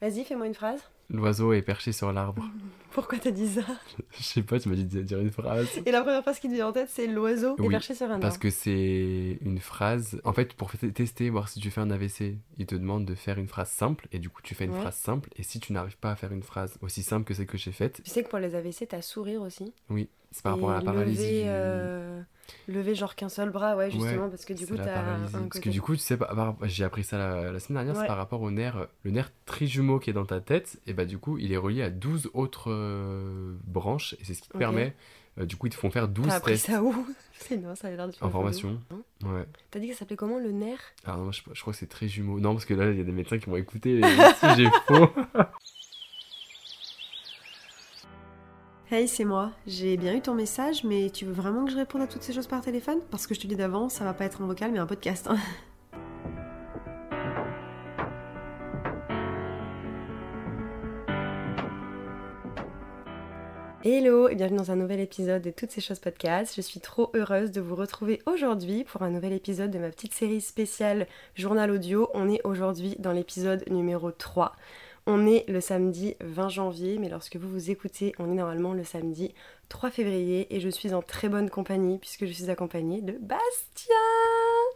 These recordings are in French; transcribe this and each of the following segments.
Vas-y, fais-moi une phrase. L'oiseau est perché sur l'arbre. Pourquoi t'as dit ça Je sais pas, tu m'as dit de dire une phrase. Et la première phrase qui te vient en tête, c'est l'oiseau est Oui, perché sur un Parce arbre. que c'est une phrase. En fait, pour tester, voir si tu fais un AVC, il te demande de faire une phrase simple. Et du coup, tu fais une Ouais. phrase simple. Et si tu n'arrives pas à faire une phrase aussi simple que celle que j'ai faite, Tu sais que pour les AVC, t'as sourire aussi. oui, c'est par rapport à la paralysie. Lever, euh, lever genre qu'un seul bras, ouais, justement, Ouais, parce que du coup, t'as Parce que du coup, tu sais, par- j'ai appris ça la, la semaine dernière, Ouais. c'est par rapport au nerf, le nerf trijumeau qui est dans ta tête, et bah du coup, il est relié à 12 autres euh, branches, et c'est ce qui te permet, euh, du coup, ils te font faire 12 T'as tests ça où C'est non, ça a l'air de en formation. Hein Ouais. T'as dit que ça s'appelait comment le nerf? Alors non, je, je crois que c'est trijumeau. Non, parce que là, il y a des médecins qui m'ont écouté, si j'ai faux. Hey, c'est moi. J'ai bien eu ton message, mais tu veux vraiment que je réponde à toutes ces choses par téléphone? Parce que je te dis d'avance, ça va pas être un vocal, mais un podcast. hein. Hello et bienvenue dans un nouvel épisode de Toutes ces choses podcast. Je suis trop heureuse de vous retrouver aujourd'hui pour un nouvel épisode de ma petite série spéciale journal audio. On est aujourd'hui dans l'épisode numéro 3. On est le samedi 20 janvier, mais lorsque vous vous écoutez, on est normalement le samedi 3 février et je suis en très bonne compagnie puisque je suis accompagnée de Bastien.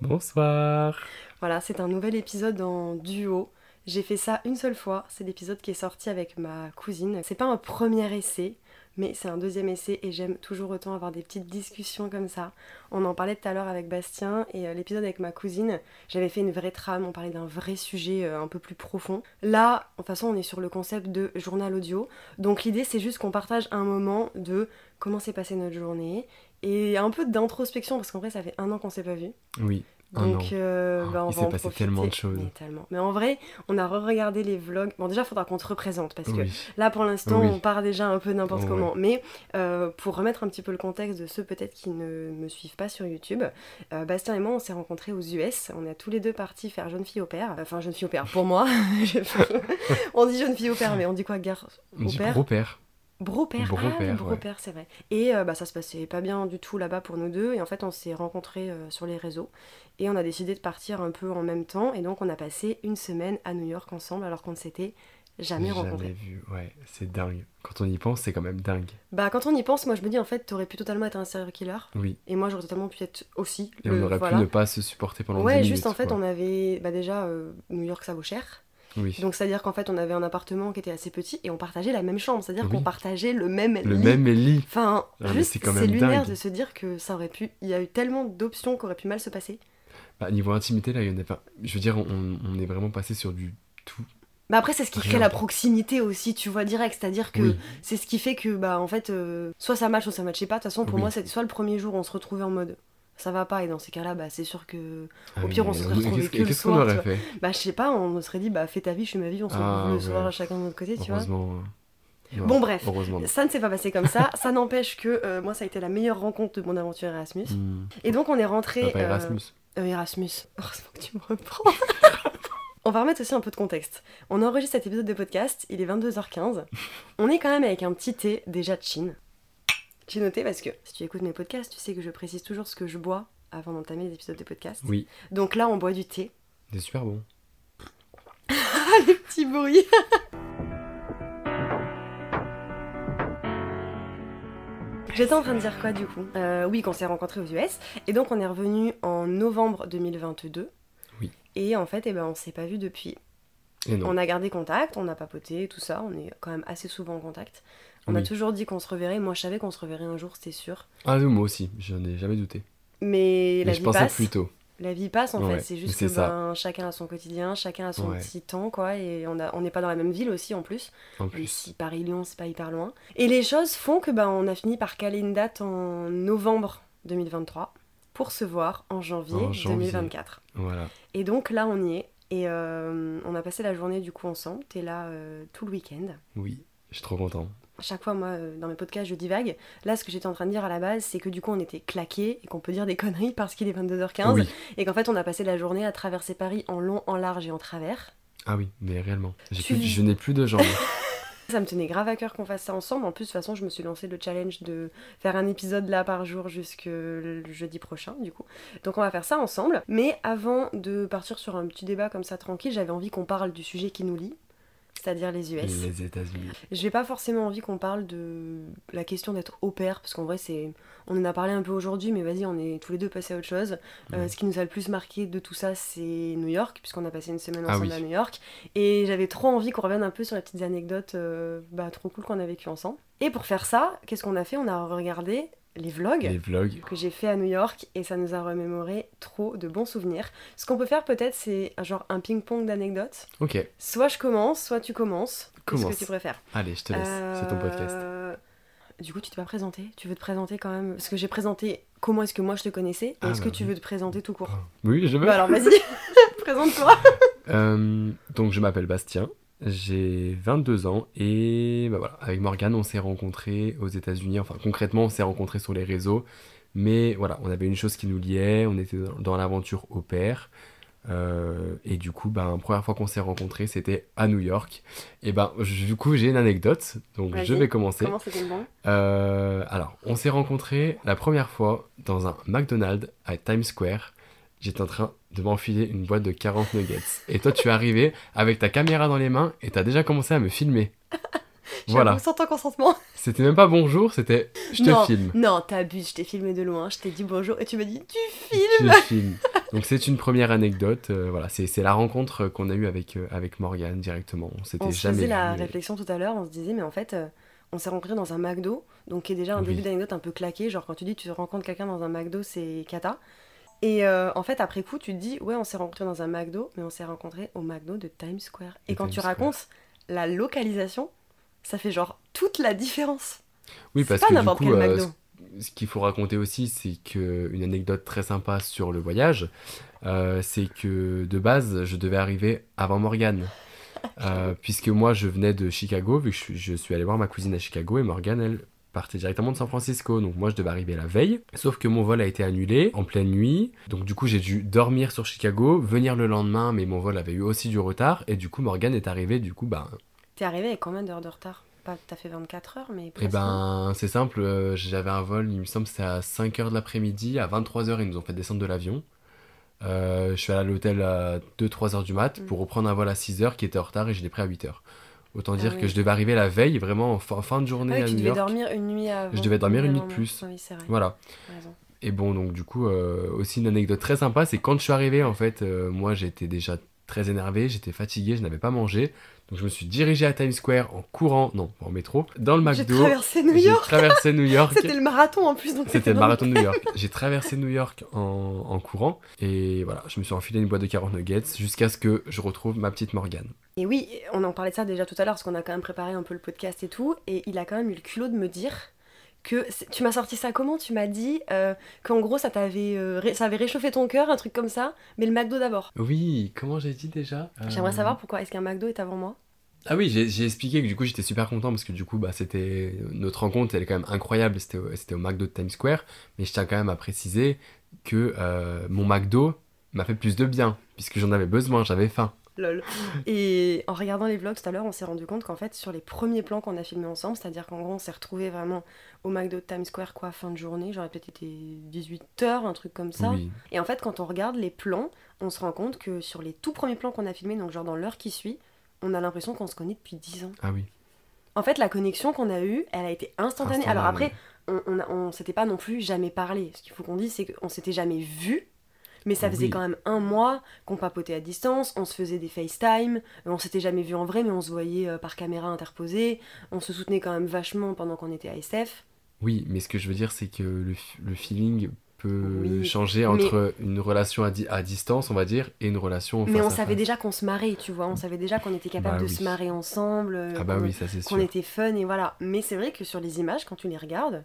Bonsoir. Voilà, c'est un nouvel épisode en duo. J'ai fait ça une seule fois, c'est l'épisode qui est sorti avec ma cousine. C'est pas un premier essai, mais c'est un deuxième essai et j'aime toujours autant avoir des petites discussions comme ça. On en parlait tout à l'heure avec Bastien et euh, l'épisode avec ma cousine, j'avais fait une vraie trame, on parlait d'un vrai sujet euh, un peu plus profond. Là, de toute façon, on est sur le concept de journal audio. Donc l'idée, c'est juste qu'on partage un moment de comment s'est passée notre journée et un peu d'introspection parce qu'en vrai, ça fait un an qu'on s'est pas vu. Oui. Donc, euh, Oh, bah, on il va s'est en passé profiter. tellement de choses. Mais, tellement. Mais en vrai, on a re-regardé les vlogs. Bon, déjà, il faudra qu'on te représente parce que là, pour l'instant, Oui. on part déjà un peu n'importe comment. Mais euh, pour remettre un petit peu le contexte de ceux peut-être qui ne me suivent pas sur YouTube, euh, Bastien et moi, on s'est rencontrés aux US. On est tous les deux partis faire jeune fille au père. Enfin, jeune fille au père pour moi. on dit jeune fille au père, mais on dit quoi, gare On au père Bro-père, ah, Bro-père, ouais. c'est vrai. Et euh, bah, ça se passait pas bien du tout là-bas pour nous deux. Et en fait, on s'est rencontrés euh, sur les réseaux. Et on a décidé de partir un peu en même temps. Et donc, on a passé une semaine à New York ensemble alors qu'on ne s'était jamais rencontrés. vu. Ouais, c'est dingue. Quand on y pense, c'est quand même dingue. Bah, quand on y pense, moi je me dis en fait, t'aurais pu totalement être un serial killer. Oui. Et moi, j'aurais totalement pu être aussi. Et le- on aurait voilà. pu ne pas se supporter pendant Ouais, 10 juste minutes, en fait, quoi. on avait. Bah, déjà, euh, New York, ça vaut cher. Oui. Donc, c'est-à-dire qu'en fait, on avait un appartement qui était assez petit et on partageait la même chambre. C'est-à-dire Oui. qu'on partageait le même Le lit. même lit. Enfin, Ah, juste, c'est quand c'est même lunaire de se dire que ça aurait pu. Il y a eu tellement d'options qui auraient pu mal se passer. Bah, niveau intimité, là, il y en a pas. Je veux dire, on, on est vraiment passé sur du tout. Mais après, c'est ce qui crée Rien. la proximité aussi, tu vois, direct. C'est-à-dire que Oui. c'est ce qui fait que, bah, en fait, euh, soit ça match, soit ça matchait pas. De toute façon, pour Oui. moi, c'était soit le premier jour, on se retrouvait en mode ça va pas, et dans ces cas-là, bah, c'est sûr que. Ah Au pire, on se serait retrouvés que le soir, aurait fait? Bah, je sais pas, on se serait dit, bah, fais ta vie, je fais ma vie, on se Ah, retrouve le soir ouais. chacun de notre côté, tu vois. Non, Bon, bref. Ça ne s'est pas passé comme ça. ça n'empêche que euh, moi, ça a été la meilleure rencontre de mon aventure Erasmus. Hmm. Et donc, on est rentré. euh, Erasmus. Euh, Erasmus. Heureusement que tu me reprends. On va remettre aussi un peu de contexte. On enregistre cet épisode de podcast, il est 22h15. On est quand même avec un petit thé déjà de Chine. J'ai noté parce que si tu écoutes mes podcasts, tu sais que je précise toujours ce que je bois avant d'entamer les épisodes de podcast. Oui. Donc là, on boit du thé. C'est super bon. Petit bruit. J'étais en train de dire quoi du coup? Euh, Oui, qu'on s'est rencontrés aux US. Et donc on est revenu en novembre 2022. Oui. Et en fait, eh ben, on s'est pas vu depuis. Et non. On a gardé contact, on a papoté, tout ça. On est quand même assez souvent en contact. On a toujours dit qu'on se reverrait. Moi, je savais qu'on se reverrait un jour, c'était sûr. Ah, oui, moi aussi. J'en ai jamais douté. Mais, la Mais je vie pensais passe. plus tôt. La vie passe en Ouais, fait, c'est juste c'est que ça. ben, chacun a son quotidien, chacun a son Ouais. petit temps quoi, et on a- on n'est pas dans la même ville aussi en plus. En plus. si Paris-Lyon, c'est pas hyper loin. Et les choses font que ben, on a fini par caler une date en novembre 2023 pour se voir en janvier, En janvier. 2024. Voilà. Et donc là, on y est. Et euh, on a passé la journée du coup ensemble. T'es là euh, tout le week-end. Oui. Je suis trop content. À chaque fois, moi, euh, dans mes podcasts, je divague. Là, ce que j'étais en train de dire à la base, c'est que du coup, on était claqués et qu'on peut dire des conneries parce qu'il est 22h15. Oui. Et qu'en fait, on a passé la journée à traverser Paris en long, en large et en travers. Ah oui, mais réellement. Plus- Je n'ai plus de jambes. Ça me tenait grave à cœur qu'on fasse ça ensemble. En plus, de toute façon, je me suis lancé le challenge de faire un épisode là par jour jusque le jeudi prochain, du coup. Donc, on va faire ça ensemble. Mais avant de partir sur un petit débat comme ça tranquille, j'avais envie qu'on parle du sujet qui nous lie. C'est-à-dire les US. Les États-Unis. J'ai pas forcément envie qu'on parle de la question d'être au pair, parce qu'en vrai, c'est. On en a parlé un peu aujourd'hui, mais vas-y, on est tous les deux passés à autre chose. Euh, ce qui nous a le plus marqué de tout ça, c'est New York, puisqu'on a passé une semaine Ah ensemble oui. à New York. Et j'avais trop envie qu'on revienne un peu sur les petites anecdotes euh, bah, trop cool qu'on a vécues ensemble. Et pour faire ça, qu'est-ce qu'on a fait? On a regardé les vlogs Les vlogs. que j'ai fait à New York et ça nous a remémoré trop de bons souvenirs. Ce qu'on peut faire peut-être, c'est un genre un ping-pong d'anecdotes. Ok, Soit je commence, soit tu commences. Commence. que tu préfères allez, je te laisse. C'est ton podcast. Euh, Du coup, tu t'es pas présenté Tu veux te présenter quand même Parce que j'ai présenté comment est-ce que moi je te connaissais. Ah, est-ce bah que tu oui. veux te présenter tout court Oui, je veux. Bah alors vas-y, présente-toi. Euh, donc je m'appelle Bastien, j'ai 22 ans et bah voilà, avec Morgane on s'est rencontrés aux États-Unis, enfin concrètement on s'est rencontrés sur les réseaux, mais voilà, on avait une chose qui nous liait, on était dans, l'aventure au pair. euh, et du coup, ben, première fois qu'on s'est rencontrés, c'était à New York. Et ben, du coup, j'ai une anecdote, donc je vais commencer. Comment bon? Euh, alors, on s'est rencontrés la première fois dans un McDonald's à Times Square. J'étais en train de m'enfiler une boîte de 40 nuggets. Et toi, tu es arrivé avec ta caméra dans les mains et t'as déjà commencé à me filmer. Voilà. Sans ton consentement. C'était même pas bonjour, c'était je te non, filme. Non, t'abuses, je t'ai filmé de loin, je t'ai dit bonjour et tu m'as dit tu filmes. Je te filme. Donc c'est une première anecdote. euh, voilà, c'est la rencontre qu'on a eue avec, euh, avec Morgane directement. On s'était On jamais faisait la vu. réflexion tout à l'heure, on se disait, mais en fait, euh, on s'est rencontrés dans un McDo, donc qui est déjà un Oui. début d'anecdote un peu claqué, genre quand tu dis tu rencontres quelqu'un dans un McDo, c'est cata. Et euh, en fait, après coup, tu te dis, ouais, on s'est rencontrés dans un McDo, mais on s'est rencontrés au McDo de Times Square. Et quand Times tu Square. racontes la localisation, ça fait genre toute la différence. Oui, parce pas que du coup, quel euh, McDo. ce- qu'il faut raconter aussi, c'est que une anecdote très sympa sur le voyage, euh, c'est que de base, je devais arriver avant Morgane. Euh, puisque moi, je venais de Chicago, vu que je, suis- je suis allé voir ma cousine à Chicago, et Morgane, elle, partait directement de San Francisco. Donc moi, je devais arriver la veille. Sauf que mon vol a été annulé en pleine nuit. Donc du coup, j'ai dû dormir sur Chicago, venir le lendemain, mais mon vol avait eu aussi du retard. Et du coup, Morgane est arrivée, du coup, bah, T'es arrivé avec combien d'heures de retard? Pas à fait 24 heures, mais Eh ben, c'est simple, euh, j'avais un vol, il me semble c'était à 5h de l'après-midi, à 23h, ils nous ont fait descendre de l'avion. Euh, je suis allé à l'hôtel à 2-3 heures du mat Mm. pour reprendre un vol à 6h qui était en retard et je l'ai pris à 8h. Autant dire oui. que je devais arriver la veille, vraiment en fin, fin de Ah journée oui, à tu New devais York. dormir une nuit avant. Je devais dormir une nuit de plus. Ah Oui, c'est vrai. Voilà. Et bon, donc du coup, euh, aussi une anecdote très sympa, c'est quand je suis arrivé, en fait, euh, moi j'étais déjà très énervé, j'étais fatigué, je n'avais pas mangé. Donc je me suis dirigé à Times Square en courant, non, en métro, dans le J'ai McDo. traversé New J'ai York. traversé New York. C'était le marathon en plus, C'était le marathon de New York. J'ai traversé New York en, en courant et voilà, je me suis enfilé une boîte de 40 nuggets jusqu'à ce que je retrouve ma petite Morgane. Et oui, on en parlait de ça déjà tout à l'heure parce qu'on a quand même préparé un peu le podcast et tout. Et il a quand même eu le culot de me dire que tu m'as sorti ça comment? Tu m'as dit euh, qu'en gros ça t'avait euh, ré- ça avait réchauffé ton cœur, un truc comme ça, mais le McDo d'abord. Oui, comment j'ai dit déjà? J'aimerais Euh, savoir pourquoi est-ce qu'un McDo est avant moi? Ah oui, j'ai expliqué que du coup j'étais super content parce que du coup bah, c'était notre rencontre, elle est quand même incroyable. C'était au, au McDo de Times Square, mais je tiens quand même à préciser que euh, mon McDo m'a fait plus de bien puisque j'en avais besoin, j'avais faim. Lol. Et en regardant les vlogs tout à l'heure, on s'est rendu compte qu'en fait, sur les premiers plans qu'on a filmés ensemble, c'est-à-dire qu'en gros, on s'est retrouvés vraiment au McDo de Times Square, quoi, fin de journée, j'aurais peut-être été 18h, un truc comme ça. Oui, Et en fait, quand on regarde les plans, on se rend compte que sur les tout premiers plans qu'on a filmés, donc genre dans l'heure qui suit, on a l'impression qu'on se connaît depuis 10 ans. ah oui. En fait, la connexion qu'on a eue, elle a été instantanée. Alors après, on, on, a- on s'était pas non plus jamais parlé. Ce qu'il faut qu'on dise, c'est qu'on s'était jamais vu. Mais ça faisait Oui. quand même un mois qu'on papotait à distance, on se faisait des FaceTime, euh, on s'était jamais vu en vrai, mais on se voyait euh, par caméra interposée, on se soutenait quand même vachement pendant qu'on était à SF. Oui, mais ce que je veux dire, c'est que le, le feeling peut Oui, changer entre une relation à, di- à distance, on va dire, et une relation mais face on à savait face. déjà qu'on se marrait, tu vois, on savait déjà qu'on était capable Bah de oui. se marrer ensemble, euh, Ah bah qu'on- oui, ça c'est qu'on sûr. était fun et voilà. Mais c'est vrai que sur les images, quand tu les regardes,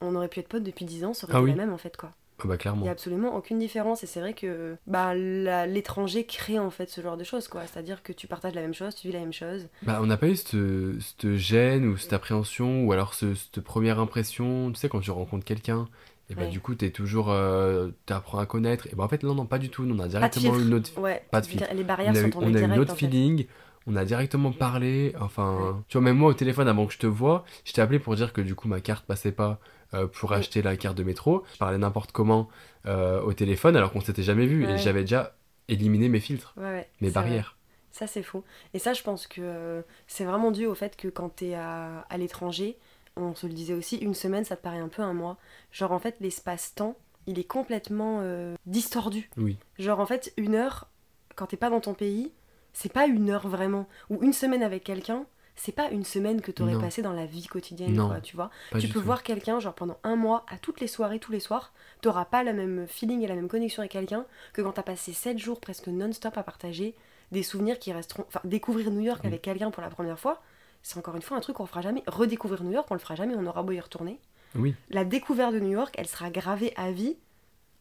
on aurait pu être potes depuis 10 ans, ça aurait Ah été la même en fait quoi. Ah bah Il n'y a absolument aucune différence et c'est vrai que bah, l'étranger crée en fait ce genre de choses quoi. C'est-à-dire que tu partages la même chose, tu vis la même chose. Bah on n'a pas eu cette, cette gêne ou cette appréhension ou alors ce- cette première impression, tu sais, quand tu rencontres quelqu'un, et bah Ouais. du coup t'es toujours, euh, t'apprends à connaître, et bah en fait non, non, pas du tout, on a directement une autre, Ouais, Pas de filtre. dire, les on barrières a sont tombées on a eu direct une autre en fait. feeling, on a directement parlé, enfin, tu vois, même moi au téléphone avant que je te vois, je t'ai appelé pour dire que du coup ma carte passait pas euh, pour Oui. acheter la carte de métro, je parlais n'importe comment euh, au téléphone alors qu'on s'était jamais vu, Ouais. et j'avais déjà éliminé mes filtres, Ouais, mes vrai. barrières. Ça, c'est faux. Et ça, je pense que euh, c'est vraiment dû au fait que quand t'es à, à l'étranger, on se le disait aussi, une semaine, ça te paraît un peu un mois. Genre, en fait, l'espace-temps, il est complètement distordu. Oui. Genre, en fait, une heure, quand t'es pas dans ton pays, c'est pas une heure vraiment. Ou une semaine avec quelqu'un, c'est pas une semaine que t'aurais Non. passé dans la vie quotidienne, Non, quoi, tu vois. Tu peux tout. voir quelqu'un, genre pendant un mois, à toutes les soirées, tous les soirs, t'auras pas le même feeling et la même connexion avec quelqu'un que quand t'as passé 7 jours presque non-stop à partager des souvenirs qui resteront. Enfin, découvrir New York avec quelqu'un pour la première fois, c'est encore une fois un truc qu'on fera jamais. Redécouvrir New York, on le fera jamais, on aura beau y retourner. Oui. La découverte de New York, elle sera gravée à vie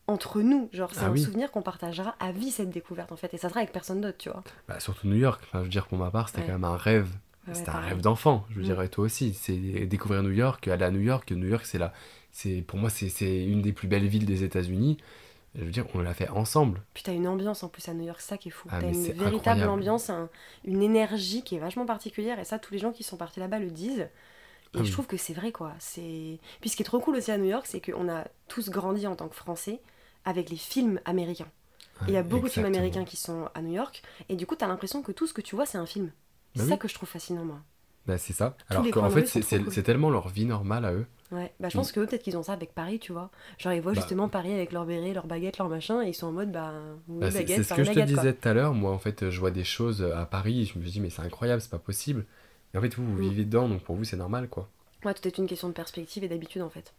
entre nous. Genre, c'est Ah un oui. souvenir qu'on partagera à vie, cette découverte, en fait. Et ça sera avec personne d'autre, tu vois. Bah, surtout New York. Enfin, je veux dire, pour ma part, c'était Ouais. quand même un rêve. Ouais, c'était un rêve d'enfant. Je veux Mm. dire, et toi aussi. C'est découvrir New York, aller à New York. New York, c'est là. C'est pour moi, c'est c'est une des plus belles villes des États-Unis. Je veux dire, on l'a fait ensemble. Puis t'as une ambiance en plus à New York, c'est ça qui est fou. Ah, t'as une c'est véritable incroyable. ambiance, un- une énergie qui est vachement particulière. Et ça, tous les gens qui sont partis là-bas le disent. Et Ah je trouve que c'est vrai, quoi. C'est... Puis ce qui est trop cool aussi à New York, c'est qu'on a tous grandi en tant que Français avec les films américains. Il y a beaucoup de films américains qui sont à New York. Et du coup, t'as l'impression que tout ce que tu vois, c'est un film. C'est Bah ça que je trouve fascinant, moi. Bah, c'est ça. Alors qu'en fait, c'est cool. tellement leur vie normale à eux. Ouais, bah je pense que peut-être qu'ils ont ça avec Paris, tu vois. Genre, ils voient Bah. justement Paris avec leur béret, leur baguette, leur machin, et ils sont en mode, bah, oui, Bah, c'est baguette, c'est ce que je te quoi. disais tout à l'heure. Moi, en fait, je vois des choses à Paris et je me dis, mais c'est incroyable, c'est pas possible. Et en fait, vous, vous Mm. vivez dedans, donc pour vous, c'est normal, quoi. Ouais, tout est une question de perspective et d'habitude en fait.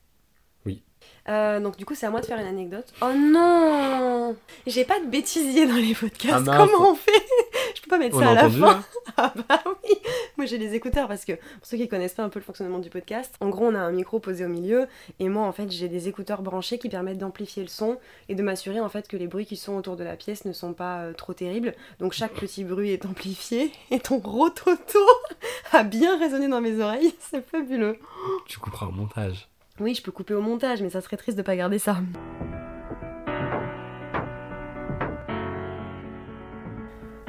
Oui. Euh, donc du coup, c'est à moi de faire une anecdote. Oh non J'ai pas de bêtisier dans les podcasts. Ah. Comment on fait? Peux pas mettre On ça à la fin. là Ah bah oui Moi j'ai les écouteurs parce que pour ceux qui connaissent pas un peu le fonctionnement du podcast, en gros on a un micro posé au milieu et moi en fait j'ai des écouteurs branchés qui permettent d'amplifier le son et de m'assurer en fait que les bruits qui sont autour de la pièce ne sont pas euh, trop terribles. Donc chaque petit bruit est amplifié et ton rototo a bien résonné dans mes oreilles. C'est fabuleux. Tu couperas un montage. Oui, je peux couper au montage, mais ça serait triste de pas garder ça.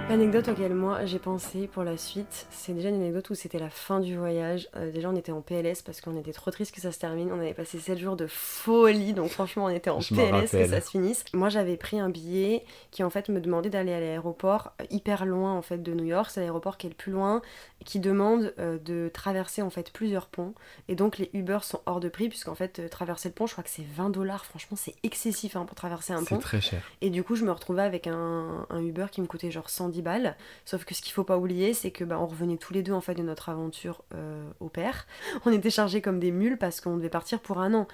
L'anecdote auquel moi j'ai pensé pour la suite, c'est déjà une anecdote où c'était la fin du voyage. Euh, déjà on était en PLS parce qu'on était trop triste que ça se termine. On avait passé 7 jours de folie, donc franchement on était en Je PLS que ça se finisse. Moi j'avais pris un billet qui en fait me demandait d'aller à l'aéroport euh, hyper loin en fait de New York. C'est l'aéroport qui est le plus loin, qui demande euh, de traverser en fait plusieurs ponts. Et donc les Uber sont hors de prix puisqu'en fait euh, traverser le pont, je crois que c'est 20 dollars. Franchement c'est excessif hein, pour traverser un C'est pont. très cher. Et du coup, je me retrouvais avec un, un Uber qui me coûtait genre 110 balles. Sauf que ce qu'il faut pas oublier, c'est que bah, on revenait tous les deux en fait de notre aventure euh, au père. On était chargés comme des mules parce qu'on devait partir pour un an.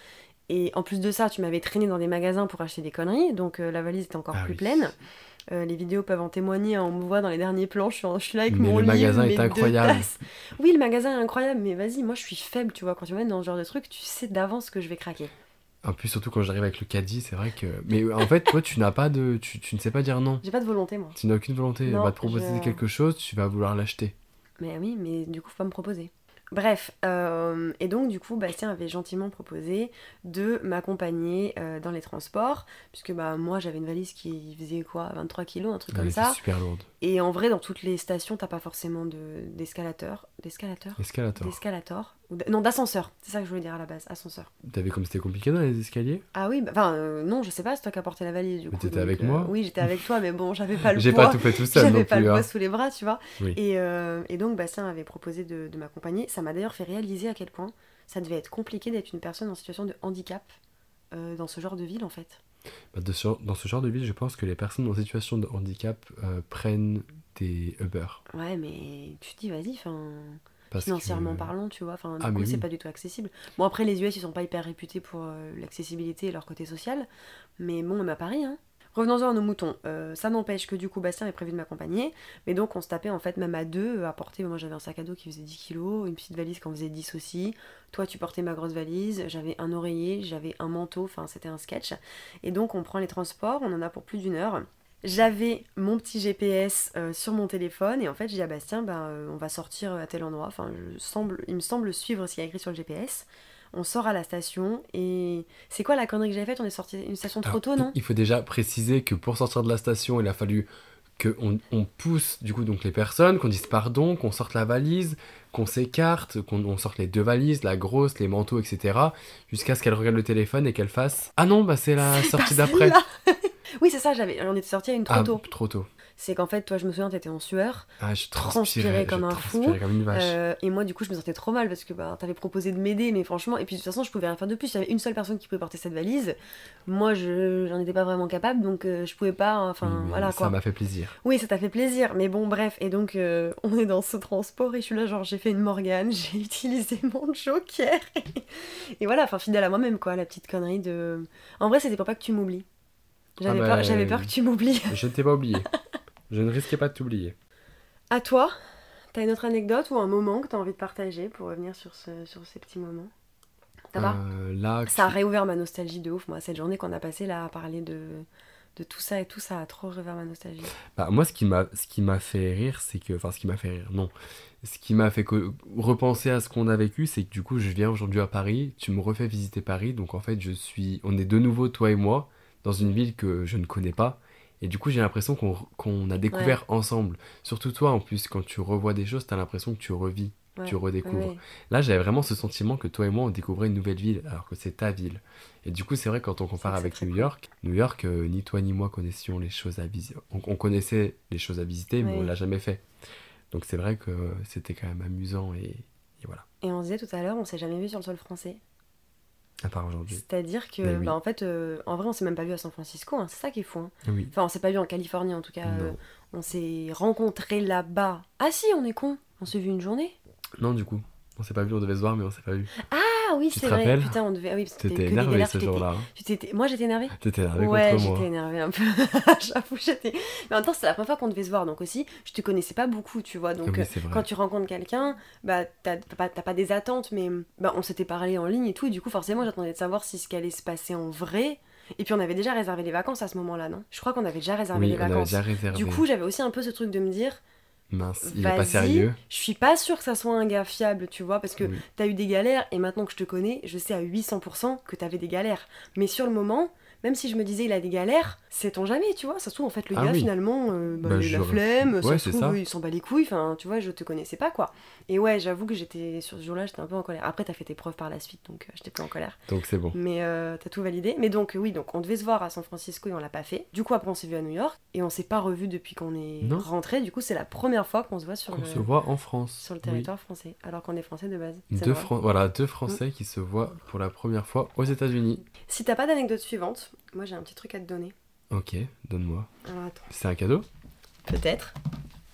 Et en plus de ça, tu m'avais traîné dans des magasins pour acheter des conneries, donc euh, la valise était encore Ah plus oui. pleine. Euh, les vidéos peuvent en témoigner, hein, on me voit dans les derniers plans, je suis, en- je suis là avec Mais mon le livre, magasin est incroyable. Oui, le magasin est incroyable, mais vas-y, moi je suis faible, tu vois, quand tu m'amènes dans ce genre de truc, tu sais d'avance que je vais craquer. En plus, surtout quand j'arrive avec le caddie, c'est vrai que. Mais en fait, toi, tu n'as pas de. Tu, tu ne sais pas dire non. J'ai pas de volonté, moi. Tu n'as aucune volonté. Non, on va te proposer je- quelque chose, tu vas vouloir l'acheter. Mais oui, mais du coup, faut pas me proposer. Bref, euh, et donc du coup, Bastien avait gentiment proposé de m'accompagner euh, dans les transports, puisque bah moi j'avais une valise qui faisait quoi, 23 kilos, un truc Elle comme était ça. super lourde. Et en vrai, dans toutes les stations, t'as pas forcément de d'escalateur, d'escalateur, Escalator. d'escalator, non d'ascenseur. C'est ça que je voulais dire à la base, ascenseur. T'avais comme c'était compliqué dans les escaliers? Ah oui, bah, enfin euh, non, je sais pas, c'est toi qui as porté la valise du Mais coup. t'étais avec moi? Oui, j'étais avec toi, mais bon, j'avais pas le J'ai poids. pas tout fait tout seul J'avais pas plus. le hein. poids sous les bras, tu vois. Oui. Et, et donc Bastien avait proposé de, de m'accompagner. Ça m'a d'ailleurs fait réaliser à quel point ça devait être compliqué d'être une personne en situation de handicap euh, dans ce genre de ville en fait. Bah, de ce- dans ce genre de ville, je pense que les personnes en situation de handicap euh, prennent des Uber. Ouais, mais tu te dis, vas-y, enfin, financièrement que... parlant, tu vois, enfin, du Ah, coup, mais c'est oui. pas du tout accessible. Bon, après, les US, ils sont pas hyper réputés pour euh, l'accessibilité et leur côté social, mais bon, même à Paris, hein. Revenons-en à nos moutons. Euh, ça n'empêche que du coup, Bastien avait prévu de m'accompagner, mais donc on se tapait en fait même à deux euh, à porter. Moi j'avais un sac à dos qui faisait 10 kilos, une petite valise qui en faisait 10 aussi. Toi tu portais ma grosse valise, j'avais un oreiller, j'avais un manteau, enfin c'était un sketch. Et donc on prend les transports, on en a pour plus d'une heure. J'avais mon petit GPS euh, sur mon téléphone et en fait j'ai dit à Bastien, ben, on va sortir à tel endroit. Enfin, il me semble suivre ce qu'il y a écrit sur le GPS. On sort à la station et c'est quoi la connerie que j'avais faite? On est sorti une station trop tôt, non? Il faut déjà préciser que pour sortir de la station, il a fallu qu'on on pousse du coup donc les personnes, qu'on dise pardon, qu'on sorte la valise, qu'on s'écarte, qu'on on sorte les deux valises, la grosse, les manteaux, etc. Jusqu'à ce qu'elle regarde le téléphone et qu'elle fasse Ah non, bah c'est la sortie d'après. oui, c'est ça, j'avais, on était sorti à une trop Ah, tôt. trop tôt. C'est qu'en fait, toi, je me souviens, t'étais en sueur. Ah, je transpirais transpirais comme je un fou. transpirais comme une vache. euh, et moi, du coup, je me sentais trop mal parce que bah, t'avais proposé de m'aider, mais franchement, et puis de toute façon, je pouvais rien faire de plus. Il y avait une seule personne qui pouvait porter cette valise. Moi, je j'en étais pas vraiment capable, donc euh, je pouvais pas. Enfin, Oui, mais voilà ça quoi. m'a fait plaisir. Oui, ça t'a fait plaisir, mais bon, bref. Et donc, euh, on est dans ce transport et je suis là, genre, j'ai fait une Morgane, j'ai utilisé mon joker. et voilà, enfin, fidèle à moi-même, quoi, la petite connerie de. En vrai, c'était pour pas que tu m'oublies. J'avais Ah peur, bah, j'avais peur que tu m'oublies. Je t'ai pas oublié. Je ne risquais pas de t'oublier. À toi, t'as une autre anecdote ou un moment que t'as envie de partager pour revenir sur, ce, sur ces petits moments? Euh, là, Ça a réouvert ma nostalgie de ouf, moi. Cette journée qu'on a passée là à parler de, de tout ça et tout, ça a trop réouvert ma nostalgie. Bah, moi, ce qui m'a, ce qui m'a fait rire, c'est que, enfin, ce qui m'a fait rire, non, ce qui m'a fait repenser à ce qu'on a vécu, c'est que du coup, je viens aujourd'hui à Paris, tu me refais visiter Paris, donc en fait, je suis, on est de nouveau toi et moi dans une ville que je ne connais pas, et du coup, j'ai l'impression qu'on, qu'on a découvert ensemble. Surtout toi, en plus, quand tu revois des choses, t'as l'impression que tu revis, Ouais, tu redécouvres. ouais. Là, j'avais vraiment ce sentiment que toi et moi, on découvrait une nouvelle ville, alors que c'est ta ville. Et du coup, c'est vrai, quand on compare avec New. York, New York, euh, ni toi ni moi connaissions les choses à visiter. On, on connaissait les choses à visiter, mais on l'a jamais fait. Donc c'est vrai que c'était quand même amusant et, et voilà. Et on se disait tout à l'heure, on s'est jamais vu sur le sol français. À part aujourd'hui. C'est-à-dire que, oui. bah, en fait, euh, en vrai, on s'est même pas vu à San Francisco, hein, c'est ça qui est fou. hein. Oui. Enfin, on s'est pas vu en Californie en tout cas. euh, on s'est rencontrés là-bas. Ah si, on est con. On s'est vu une journée. non, du coup, on s'est pas vu, on devait se voir, mais on s'est pas vu. Ah oui, Tu c'est vrai. rappelles Putain, on devait. Ah oui, T'étais énervé ce jour-là. Moi, j'étais énervée. T'étais énervé Ouais, contre j'étais moi. énervée un peu. J'avoue, j'étais. Mais en même temps, c'est la première fois qu'on devait se voir, donc aussi, je te connaissais pas beaucoup, tu vois. Donc, Ah oui, euh, quand tu rencontres quelqu'un, bah, t'as pas, des attentes, mais bah, on s'était parlé en ligne et tout, et du coup, forcément, j'attendais de savoir si ce qui allait se passer en vrai. Et puis, on avait déjà réservé les vacances à ce moment-là, non? Je crois qu'on avait déjà réservé Oui, les on avait déjà réservé. Du coup, j'avais aussi un peu ce truc de me dire, Mince, il est pas sérieux. je suis pas sûre que ça soit un gars fiable, tu vois, parce que Oui. t'as eu des galères et maintenant que je te connais, je sais à 800% que t'avais des galères. Mais sur le moment, même si je me disais il a des galères, sait-on jamais, tu vois. Ça se trouve, en fait, le Ah gars oui. finalement, euh, bah, Bah, il a la flemme, ça se trouve, ça. il s'en bat les couilles, enfin, tu vois, je te connaissais pas quoi. Et ouais, j'avoue que j'étais sur ce jour-là, j'étais un peu en colère. Après, t'as fait tes preuves par la suite, donc euh, j'étais plus en colère. Donc c'est bon. Mais euh, t'as tout validé. Mais donc, oui, donc on devait se voir à San Francisco et on l'a pas fait. Du coup, après, on s'est vu à New York et on s'est pas revu depuis qu'on est rentré. Du coup, c'est la première fois qu'on se voit sur On le se voit en France. sur le Oui. territoire français, alors qu'on est français de base. Deux. Fran- voilà, deux Français qui se voient pour la première fois aux États-Unis. Si t'as pas d'anecdote suivante, moi j'ai un petit truc à te donner. Ok, donne-moi. Alors attends. C'est un cadeau? Peut-être.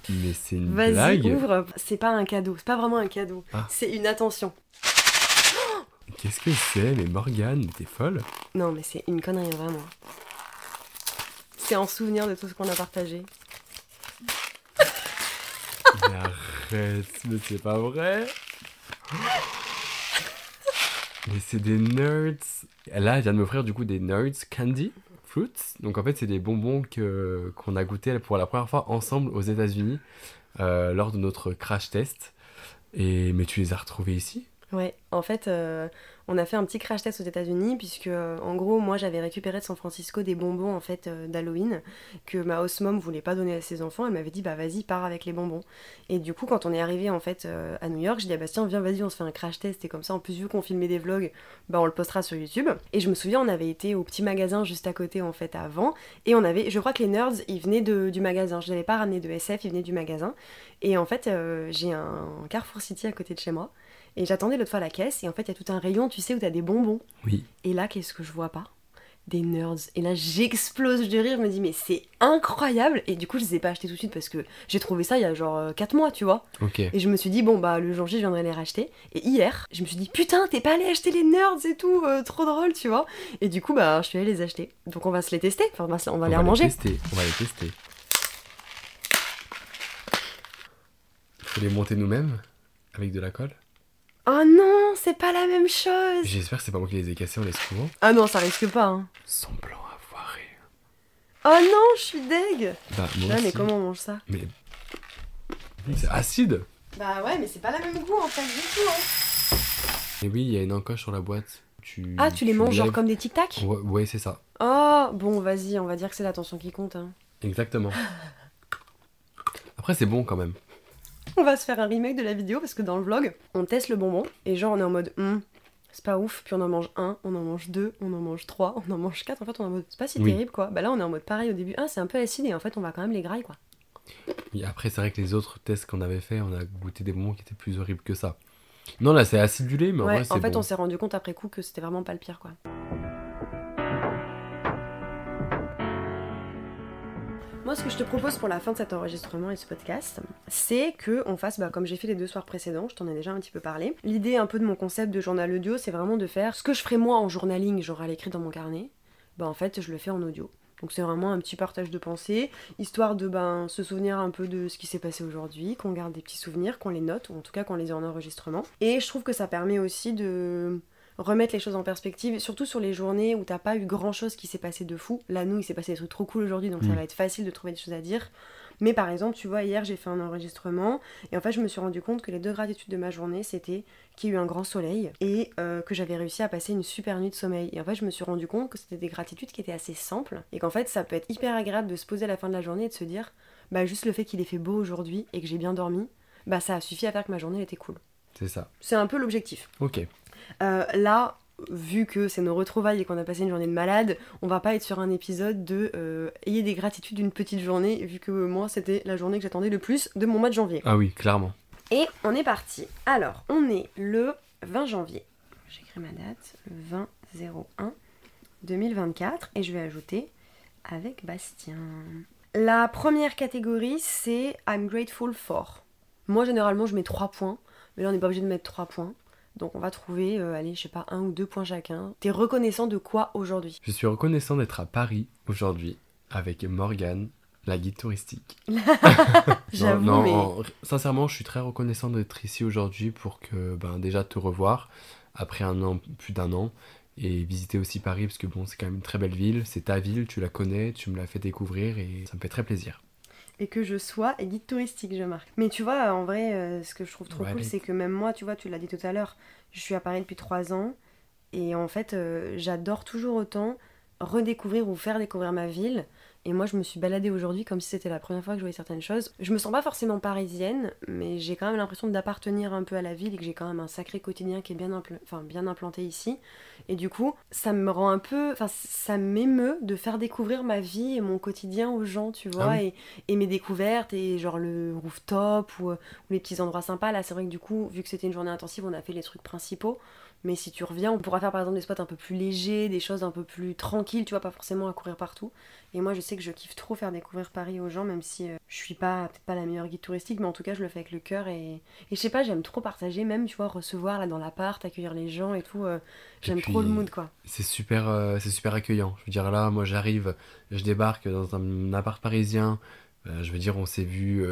Mais c'est une Vas-y, blague. ouvre. C'est pas un cadeau, c'est pas vraiment un cadeau. Ah. C'est une attention. Qu'est-ce que c'est? Mais Morgane, t'es folle Non, mais c'est une connerie, vraiment. C'est en souvenir de tout ce qu'on a partagé. Mais arrête, mais c'est pas vrai Mais c'est des nerds Là, elle vient de m'offrir du coup des nerds candy fruits. Donc en fait, c'est des bonbons que qu'on a goûté pour la première fois ensemble aux États-Unis euh, lors de notre crash test. Et mais tu les as retrouvés ici? Ouais, en fait, euh, on a fait un petit crash test aux États-Unis puisque, euh, en gros, moi j'avais récupéré de San Francisco des bonbons en fait euh, d'Halloween que ma host mom voulait pas donner à ses enfants. Elle m'avait dit bah vas-y pars avec les bonbons. Et du coup, quand on est arrivé en fait à New York, j'ai dit ah bah viens vas-y on se fait un crash test et comme ça en plus vu qu'on filmait des vlogs, bah on le postera sur YouTube. Et je me souviens on avait été au petit magasin juste à côté en fait avant et on avait, je crois que les nerds ils venaient de, du magasin. Je n'avais pas ramené de SF, ils venaient du magasin. Et en fait j'ai un Carrefour City à côté de chez moi. Et j'attendais l'autre fois à la caisse, et en fait, il y a tout un rayon, tu sais, où t'as des bonbons. Oui. Et là, qu'est-ce que je vois pas? Des nerds. Et là, j'explose de rire, je me dis, mais c'est incroyable Et du coup, je les ai pas achetés tout de suite parce que j'ai trouvé ça il y a genre 4 mois, tu vois. Ok. Et je me suis dit, bon, bah, le jour J, je viendrai les racheter. Et hier, je me suis dit, putain, t'es pas allé acheter les nerds et tout, euh, trop drôle, tu vois. Et du coup, bah, je suis allée les acheter. Donc, on va se les tester, enfin, on va, on va les remanger. tester. On va les tester. Faut les monter nous-mêmes avec de la colle. Oh non, c'est pas la même chose J'espère que c'est pas moi qui les ai cassés en les secouant. Ah non, ça risque pas, hein. Semblant avoiré. Oh non, je suis deg Bah, moi Ah, mais comment on mange ça Mais. C'est acide Bah ouais, mais c'est pas la même goût en fait du tout. Hein. Et oui, il y a une encoche sur la boîte. Tu, Ah, tu les manges genre comme des tic tac Ouais, ouais, c'est ça. Oh, bon, vas-y, on va dire que c'est l'attention qui compte. Hein. Exactement. Après, c'est bon quand même. On va se faire un remake de la vidéo parce que dans le vlog, on teste le bonbon et genre on est en mode Hum, c'est pas ouf, puis on en mange un, on en mange deux, on en mange trois, on en mange quatre. En fait, on est en mode c'est pas si Oui. terrible quoi. Bah là, on est en mode pareil au début. Ah, c'est un peu acide et en fait, on va quand même les grailler quoi. Après, c'est vrai que les autres tests qu'on avait fait, on a goûté des moments qui étaient plus horribles que ça. Non, là, c'est acidulé, mais en vrai, c'est en fait, bon. on s'est rendu compte après coup que c'était vraiment pas le pire, quoi. Moi, ce que je te propose pour la fin de cet enregistrement et ce podcast, c'est que on fasse, bah, comme j'ai fait les deux soirs précédents, je t'en ai déjà un petit peu parlé. L'idée un peu de mon concept de journal audio, c'est vraiment de faire ce que je ferais moi en journaling, genre à l'écrit dans mon carnet. Bah, en fait, je le fais en audio. Donc c'est vraiment un petit partage de pensée, histoire de ben, se souvenir un peu de ce qui s'est passé aujourd'hui, qu'on garde des petits souvenirs, qu'on les note, ou en tout cas qu'on les ait en enregistrement. Et je trouve que ça permet aussi de remettre les choses en perspective, surtout sur les journées où t'as pas eu grand chose qui s'est passé de fou. Là, nous, il s'est passé des trucs trop cool aujourd'hui, donc ça Mm. va être facile de trouver des choses à dire. Mais par exemple, tu vois, hier j'ai fait un enregistrement et en fait, je me suis rendu compte que les deux gratitudes de ma journée, c'était qu'il y a eu un grand soleil et euh, que j'avais réussi à passer une super nuit de sommeil. Et en fait, je me suis rendu compte que c'était des gratitudes qui étaient assez simples et qu'en fait, ça peut être hyper agréable de se poser à la fin de la journée et de se dire, bah, juste le fait qu'il ait fait beau aujourd'hui et que j'ai bien dormi, bah, ça a suffi à faire que ma journée était cool. C'est ça. C'est un peu l'objectif. Ok. Euh, là, vu que c'est nos retrouvailles et qu'on a passé une journée de malade, on va pas être sur un épisode de euh, ayez des gratitudes d'une petite journée, vu que moi c'était la journée que j'attendais le plus de mon mois de janvier. Ah oui, clairement. Et on est parti. Alors, on est le 20 janvier. J'écris ma date, le 20 01 2024, et je vais ajouter avec Bastien. La première catégorie, c'est I'm grateful for. Moi, généralement, je mets 3 points, mais là, on n'est pas obligé de mettre 3 points. Donc, on va trouver, euh, allez, je sais pas, un ou deux points chacun. T'es reconnaissant de quoi aujourd'hui? Je suis reconnaissant d'être à Paris aujourd'hui avec Morgane, la guide touristique. J'avoue, non, non, mais. en- sincèrement, je suis très reconnaissant d'être ici aujourd'hui pour que, ben, déjà te revoir après un an, plus d'un an, et visiter aussi Paris parce que bon, c'est quand même une très belle ville, c'est ta ville, tu la connais, tu me l'as fait découvrir et ça me fait très plaisir. Et que je sois guide touristique, je marque. Mais tu vois, en vrai, euh, ce que je trouve trop Ouais, cool, c'est que même moi, tu vois, tu l'as dit tout à l'heure, je suis à Paris depuis trois ans, et en fait, euh, j'adore toujours autant redécouvrir ou faire découvrir ma ville. Et moi, je me suis baladée aujourd'hui comme si c'était la première fois que je voyais certaines choses. Je me sens pas forcément parisienne, mais j'ai quand même l'impression d'appartenir un peu à la ville et que j'ai quand même un sacré quotidien qui est bien, impl- enfin, bien implanté ici. Et du coup, ça me rend un peu. Enfin, ça m'émeut de faire découvrir ma vie et mon quotidien aux gens, tu vois, Ah oui. et, et mes découvertes, et genre le rooftop ou, euh, ou les petits endroits sympas. Là, c'est vrai que du coup, vu que c'était une journée intensive, on a fait les trucs principaux. Mais si tu reviens, on pourra faire par exemple des spots un peu plus légers, des choses un peu plus tranquilles, tu vois, pas forcément à courir partout. Et moi, je sais que je kiffe trop faire découvrir Paris aux gens, même si euh, je suis pas peut-être pas la meilleure guide touristique, mais en tout cas, je le fais avec le cœur et, et je sais pas, j'aime trop partager, même tu vois, recevoir là dans l'appart, accueillir les gens et tout. euh, j'aime trop le mood quoi. C'est super, euh, c'est super accueillant. Je veux dire, là, moi, j'arrive, je débarque dans un appart parisien. Euh, je veux dire, on s'est vu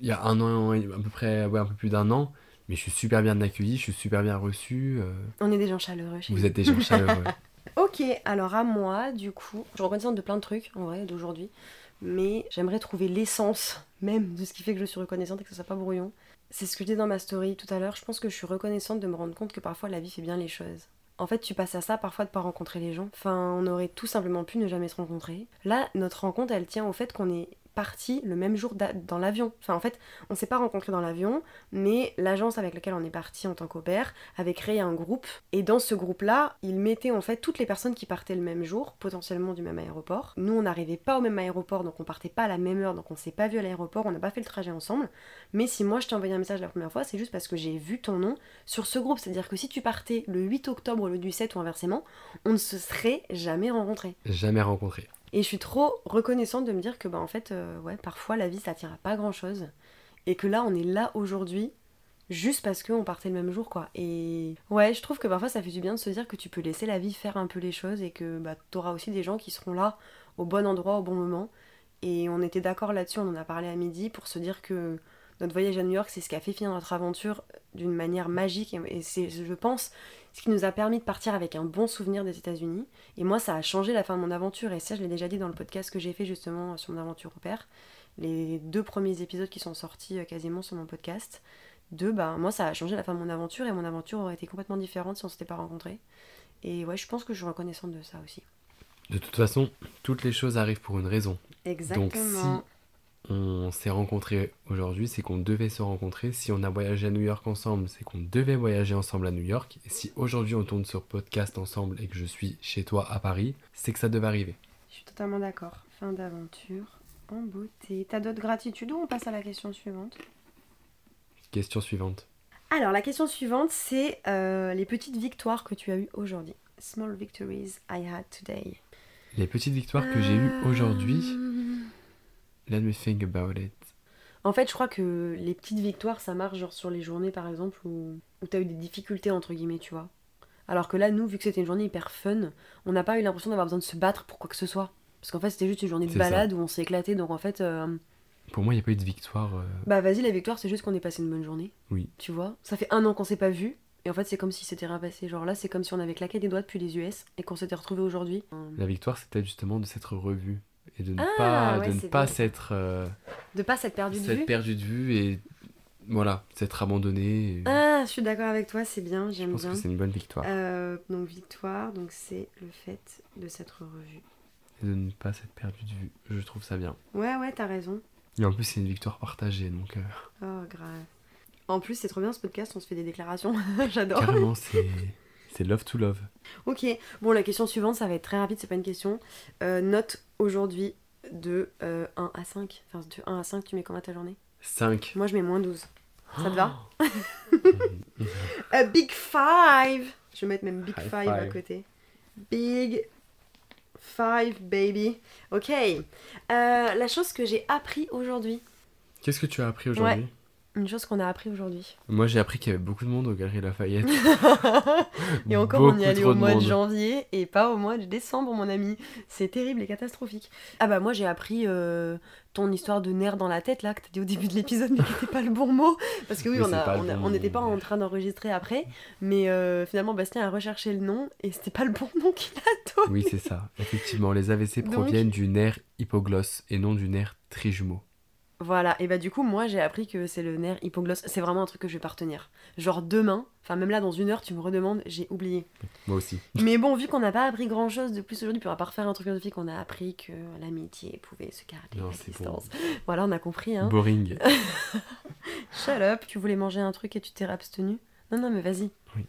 il y a un an, à peu près, ouais, un peu plus d'un an. Mais je suis super bien accueilli, je suis super bien reçu. euh, On est des gens chaleureux chez vous êtes des gens chaleureux. Ok, alors à moi, du coup, je suis reconnaissante de plein de trucs, en vrai, d'aujourd'hui, mais j'aimerais trouver l'essence même de ce qui fait que je suis reconnaissante et que ce soit pas brouillon. C'est ce que je dis dans ma story tout à l'heure, je pense que je suis reconnaissante de me rendre compte que parfois la vie fait bien les choses. En fait, tu passes à ça parfois de pas rencontrer les gens. Enfin, on aurait tout simplement pu ne jamais se rencontrer. Là, notre rencontre, elle tient au fait qu'on est parti le même jour d'a- dans l'avion. Enfin, en fait, on s'est pas rencontrés dans l'avion, mais l'agence avec laquelle on est parti en tant qu'opère avait créé un groupe. Et dans ce groupe-là, ils mettaient en fait toutes les personnes qui partaient le même jour, potentiellement du même aéroport. Nous, on n'arrivait pas au même aéroport, donc on partait pas à la même heure, donc on s'est pas vu à l'aéroport, on n'a pas fait le trajet ensemble. Mais si moi je t'ai envoyé un message la première fois, c'est juste parce que j'ai vu ton nom sur ce groupe. C'est-à-dire que si tu partais le 8 octobre au lieu du 7 ou inversement, on ne se serait jamais rencontrés. Jamais rencontré. Et je suis trop reconnaissante de me dire que bah en fait euh, ouais parfois la vie ça tient à pas grand chose et que là on est là aujourd'hui juste parce qu'on partait le même jour quoi. Et ouais je trouve que parfois ça fait du bien de se dire que tu peux laisser la vie faire un peu les choses et que bah t'auras aussi des gens qui seront là au bon endroit au bon moment. Et on était d'accord là-dessus, on en a parlé à midi pour se dire que notre voyage à New York c'est ce qui a fait finir notre aventure d'une manière magique et- c'est je pense ce qui nous a permis de partir avec un bon souvenir des États-Unis. Et moi, ça a changé la fin de mon aventure. Et ça, je l'ai déjà dit dans le podcast que j'ai fait justement sur mon aventure au père. Les deux premiers épisodes qui sont sortis euh, quasiment sur mon podcast. Deux, bah, moi, ça a changé la fin de mon aventure. Et mon aventure aurait été complètement différente si on s'était pas rencontrés. Et ouais, je pense que je suis reconnaissante de ça aussi. De toute façon, toutes les choses arrivent pour une raison. Exactement. Donc si on s'est rencontrés aujourd'hui, c'est qu'on devait se rencontrer. Si on a voyagé à New York ensemble, c'est qu'on devait voyager ensemble à New York. Et si aujourd'hui on tourne sur podcast ensemble et que je suis chez toi à Paris, c'est que ça devait arriver. Je suis totalement d'accord. Fin d'aventure en beauté. T'as d'autres gratitudes ou on passe à la question suivante? Question suivante. Alors, la question suivante, c'est euh, les petites victoires que tu as eues aujourd'hui. Small victories I had today. Les petites victoires que j'ai eues aujourd'hui, Euh, let me think about it. En fait, je crois que les petites victoires, ça marche genre sur les journées, par exemple, où, où t'as eu des difficultés, entre guillemets, tu vois. Alors que là, nous, vu que c'était une journée hyper fun, on n'a pas eu l'impression d'avoir besoin de se battre pour quoi que ce soit. Parce qu'en fait, c'était juste une journée de ça. balade où on s'est éclaté. Donc en fait, euh, Pour moi, il n'y a pas eu de victoire. euh, bah vas-y, la victoire, c'est juste qu'on ait passé une bonne journée. Oui. Tu vois? Ça fait un an qu'on s'est pas vu. Et en fait, c'est comme si c'était rien passé. Genre là, c'est comme si on avait claqué des doigts depuis les US et qu'on s'était retrouvés aujourd'hui. La victoire, c'était justement de s'être revu et de ne Ah, pas, ouais, de ne pas s'être euh, De pas s'être perdu de s'être vue. perdu de vue et voilà, s'être abandonné. et Ah, je suis d'accord avec toi, c'est bien, je j'aime pense bien. que c'est une bonne victoire. Euh, donc victoire, donc c'est le fait de s'être revu. Et de ne pas s'être perdu de vue. Je trouve ça bien. Ouais, ouais, t'as raison. Et en plus, c'est une victoire partagée, donc euh, Oh, grave. En plus, c'est trop bien ce podcast, on se fait des déclarations. J'adore. carrément, c'est c'est love to love. Ok, bon, la question suivante, ça va être très rapide, c'est pas une question. Euh, note aujourd'hui de euh, 1 à 5. Enfin, de 1 à 5, tu mets comment ta journée? 5. Moi, je mets moins 12. Ça te va? A big five Je vais mettre même big High five, à five. côté. Big five, baby. Ok. Euh, la chose que j'ai appris aujourd'hui. Qu'est-ce que tu as appris aujourd'hui? Une chose qu'on a appris aujourd'hui. Moi, j'ai appris qu'il y avait beaucoup de monde au Galeries Lafayette. Et encore, on y allait au mois de janvier et pas au mois de décembre, mon ami. C'est terrible et catastrophique. Ah bah moi j'ai appris euh, ton histoire de nerf dans la tête là que t'as dit au début de l'épisode mais qui était pas le bon mot parce que oui Mais on bon n'était pas en train d'enregistrer après mais euh, finalement Bastien a recherché le nom et c'était pas le bon nom qu'il a donné. Oui, c'est ça. Effectivement, les AVC Donc- proviennent du nerf hypoglosse et non du nerf trijumeau. Voilà et bah du coup moi j'ai appris que c'est le nerf hypoglosse. C'est vraiment un truc que je vais pas retenir. Genre demain, enfin même là dans une heure tu me redemandes, j'ai oublié. Moi aussi. Mais bon, vu qu'on n'a pas appris grand chose de plus aujourd'hui, puis on va pas refaire un truc philosophique, on a appris que l'amitié pouvait se garder Non, à c'est distance. Voilà, on a compris, hein. Boring. Shut up, tu voulais manger un truc et tu t'es abstenu? Non, non, mais vas-y. Oui.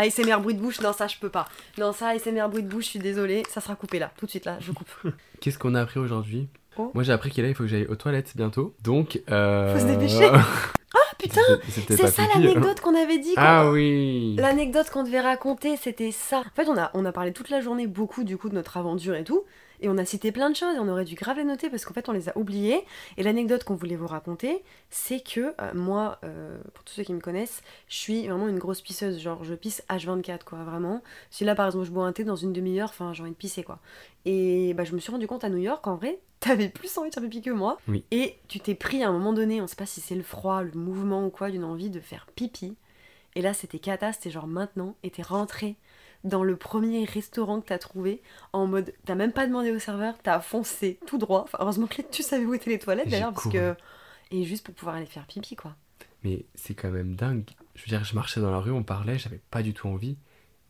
ASMR. Bruit de bouche, non, ça je peux pas. Non, ça, ASMR bruit de bouche, je suis désolée, ça sera coupé là, tout de suite là, je coupe. Qu'est-ce qu'on a appris aujourd'hui Oh. Moi, j'ai appris qu'il il faut que j'aille aux toilettes bientôt. Donc. Euh... Faut se dépêcher. Ah putain, C'est ça l'anecdote qu'on avait dit. qu'on- Ah oui L'anecdote qu'on devait raconter, c'était ça. En fait, on a, on a parlé toute la journée beaucoup du coup de notre aventure et tout. Et on a cité plein de choses et on aurait dû grave les noter parce qu'en fait, on les a oubliées. Et l'anecdote qu'on voulait vous raconter, c'est que euh, moi, euh, pour tous ceux qui me connaissent, je suis vraiment une grosse pisseuse. Genre, je pisse H24, quoi, vraiment. Si là, par exemple, je bois un thé dans une demi-heure, enfin, j'ai envie de pisser, quoi. Et bah, je me suis rendu compte à New York, en vrai, t'avais plus envie de faire pipi que moi. Oui. Et tu t'es pris à un moment donné, on sait pas si c'est le froid, le mouvement ou quoi, d'une envie de faire pipi. Et là, c'était cata, c'était genre maintenant, et t'es rentré dans le premier restaurant que t'as trouvé, en mode, t'as même pas demandé au serveur, t'as foncé tout droit. Enfin, heureusement que tu savais où étaient les toilettes d'ailleurs, parce que. Et juste pour pouvoir aller faire pipi, quoi. Mais c'est quand même dingue. Je veux dire, je marchais dans la rue, on parlait, j'avais pas du tout envie.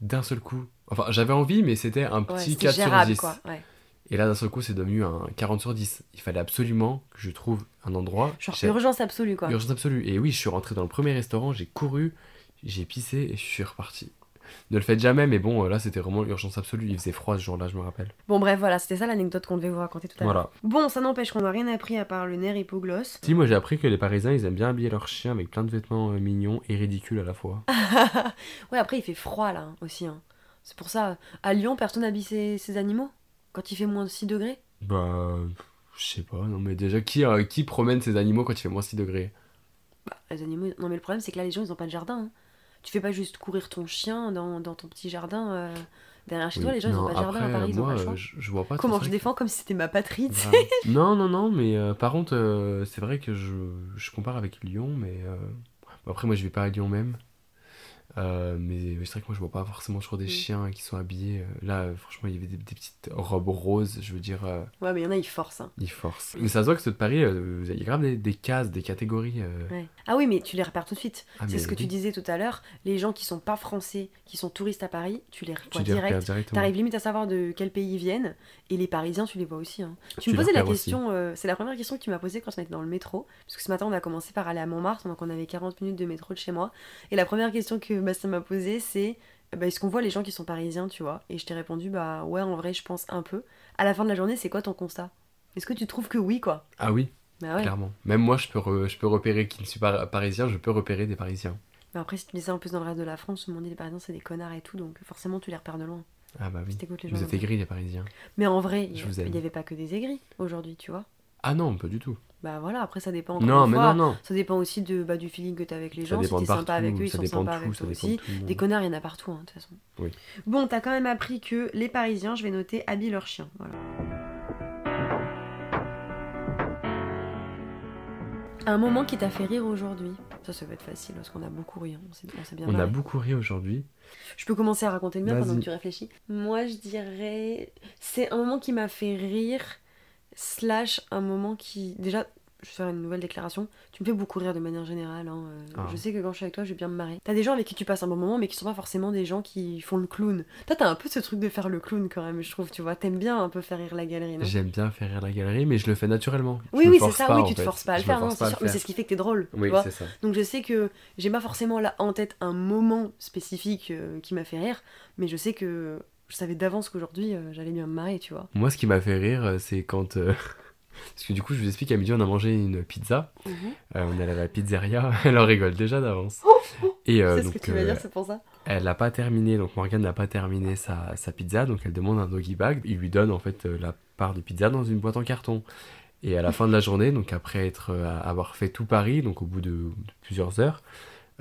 D'un seul coup. Enfin, j'avais envie, mais c'était un Ouais, petit c'était 4 sur gérable, 10. quoi. Ouais. Et là, d'un seul coup, c'est devenu un 40 sur 10. Il fallait absolument que je trouve un endroit. Genre urgence absolue, quoi. Urgence absolue. Et oui, je suis rentré dans le premier restaurant, j'ai couru, j'ai pissé et je suis reparti. Ne le faites jamais, mais bon, euh, là, c'était vraiment urgence absolue. Il faisait froid ce jour-là, je me rappelle. Bon, bref, voilà, c'était ça l'anecdote qu'on devait vous raconter tout à l'heure. Voilà. Bon, ça n'empêche qu'on n'a rien appris à part le nerf hypoglosse. Si, moi, j'ai appris que les Parisiens, ils aiment bien habiller leurs chiens avec plein de vêtements euh, mignons et ridicules à la fois. ouais, après, il fait froid là hein, aussi. hein. C'est pour ça, à Lyon, personne habille ses, ses animaux quand il fait moins de 6 degrés? Bah, je sais pas, non, mais déjà, qui, euh, qui promène ses animaux quand il fait moins 6 degrés? Bah, les animaux. Non, mais le problème, c'est que là, les gens, ils ont pas de jardin. hein. Tu fais pas juste courir ton chien dans, dans ton petit jardin euh, derrière chez toi. Les gens, ils ont Non, pas de jardin à Paris, ils ont pas le choix. je, je vois pas Comment je défends comme si c'était ma patrie, tu sais. Grave. non, non, non, mais euh, par contre, euh, c'est vrai que je, je compare avec Lyon, mais euh, bon, après, moi, je vais pas à Lyon même. Euh, mais c'est vrai que moi, je vois pas forcément toujours des Mm. chiens qui sont habillés. euh, Là, franchement, il y avait des, des petites robes roses, je veux dire, euh, Ouais, mais il y en a, ils forcent. hein. ils forcent. Mais ça se voit que ceux de Paris, euh, il y a grave des, des cases, des catégories. Ouais. Ah oui, mais tu les repères tout de suite. Ah, c'est ce que tu disais tout à l'heure. Les gens qui sont pas français, qui sont touristes à Paris, tu les Tu repères repères direct. directement. T'arrives limite à savoir de quel pays ils viennent. Et les Parisiens, tu les vois aussi. hein. Tu, Tu me posais la question, c'est la première question que tu m'as posée quand on était dans le métro. Parce que ce matin, on a commencé par aller à Montmartre, donc on avait 40 minutes de métro de chez moi. Et la première question que Bastien m'a posée, c'est bah, est-ce qu'on voit les gens qui sont parisiens, tu vois? Et je t'ai répondu, bah ouais, en vrai, je pense un peu. À la fin de la journée, c'est quoi ton constat? Est-ce que tu trouves que oui, quoi? Ah oui, Bah ouais. clairement. Même moi, je peux, re- je peux repérer qui ne suis pas parisien, je peux repérer des parisiens. Mais après, si tu dis ça en plus dans le reste de la France, tout le monde dit les parisiens, c'est des connards et tout, donc forcément, tu les repères de loin. Ah bah oui. Si les gens. Vous êtes ça. aigris, les parisiens. Mais en vrai, il Je vous y- aime. il y avait pas que des aigris aujourd'hui, tu vois Ah non, pas du tout. Bah voilà, après, ça dépend. Non, mais fois. non, non. Ça dépend aussi de, bah, du feeling que t'as avec les gens. Si t'es sympa avec eux, ils sont sympas avec toi aussi. Des connards, il y en a partout, hein, de toute façon. Oui. Bon, t'as quand même appris que les Parisiens, je vais noter, habillent leurs chiens. Voilà. Un moment qui t'a fait rire aujourd'hui Ça, ça va être facile parce qu'on a beaucoup ri. hein. On bien On a beaucoup ri aujourd'hui. Je peux commencer à raconter le mien pendant que tu réfléchis. Moi, je dirais. C'est un moment qui m'a fait rire, slash un moment qui. Déjà, je vais faire une nouvelle déclaration. Tu me fais beaucoup rire de manière générale. hein, euh, Ah. Je sais que quand je suis avec toi, je vais bien me marrer. T'as des gens avec qui tu passes un bon moment, mais qui sont pas forcément des gens qui font le clown. Toi, t'as un peu ce truc de faire le clown quand même, je trouve. Tu vois, t'aimes bien un peu faire rire la galerie, J'aime bien faire rire la galerie, mais je le fais naturellement. Oui, oui, c'est ça. pas, oui, tu te fait. forces pas à le Je faire, non, à sûr. Mais c'est ce qui fait que t'es drôle. tu Oui, vois. c'est ça. Donc je sais que j'ai pas forcément là en tête un moment spécifique euh, qui m'a fait rire, mais je sais que je savais d'avance qu'aujourd'hui euh, j'allais bien me marrer, tu vois. Moi, ce qui m'a fait rire, euh, c'est quand. euh, Parce que du coup, je vous explique, à midi, on a mangé une pizza. Euh, on est allé à la pizzeria. Elle en rigole déjà d'avance. Et euh, c'est ce que tu vas dire, c'est pour ça. elle n'a pas terminé. Donc, Morgane n'a pas terminé sa, sa pizza. Donc, elle demande un doggy bag. Il lui donne en fait la part de pizza dans une boîte en carton. Et à la fin de la journée, donc après être, avoir fait tout Paris, donc au bout de, de plusieurs heures,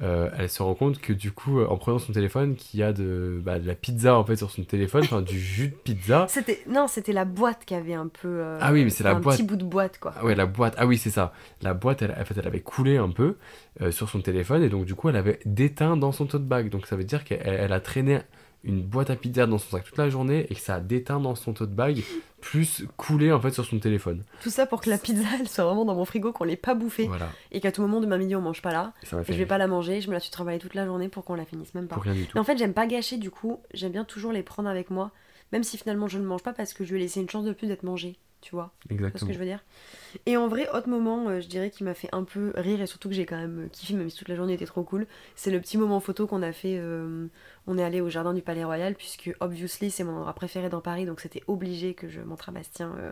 euh, elle se rend compte que du coup, euh, en prenant son téléphone, qu'il y a de, bah, de la pizza en fait sur son téléphone, enfin du jus de pizza. C'était non, c'était la boîte qui avait un peu. euh, Ah oui, mais c'est la un boîte. petit bout de boîte quoi. Ah ouais, la boîte. Ah oui, c'est ça. La boîte, elle, en fait, elle avait coulé un peu euh, sur son téléphone et donc du coup, elle avait déteint dans son tote bag. Donc ça veut dire qu'elle elle a traîné une boîte à pizza dans son sac toute la journée et que ça a déteint dans son tote bag plus coulé en fait sur son téléphone. Tout ça pour que la pizza elle soit vraiment dans mon frigo, qu'on l'ait pas bouffée Voilà. et qu'à tout moment demain midi on mange pas là. Et m'a je vais pas la manger, je me la suis travaillée toute la journée pour qu'on la finisse même pas. pour rien du tout. Mais en fait, j'aime pas gâcher du coup, j'aime bien toujours les prendre avec moi, même si finalement je ne mange pas parce que je lui ai laissé une chance de plus d'être mangée, tu vois. Tu vois ce Exactement. que je veux dire? Et en vrai, autre moment, euh, je dirais qui m'a fait un peu rire et surtout que j'ai quand même euh, kiffé, même si toute la journée était trop cool, c'est le petit moment photo qu'on a fait. euh, on est allé au jardin du Palais Royal, puisque obviously c'est mon endroit préféré dans Paris, donc c'était obligé que je montre à Bastien euh,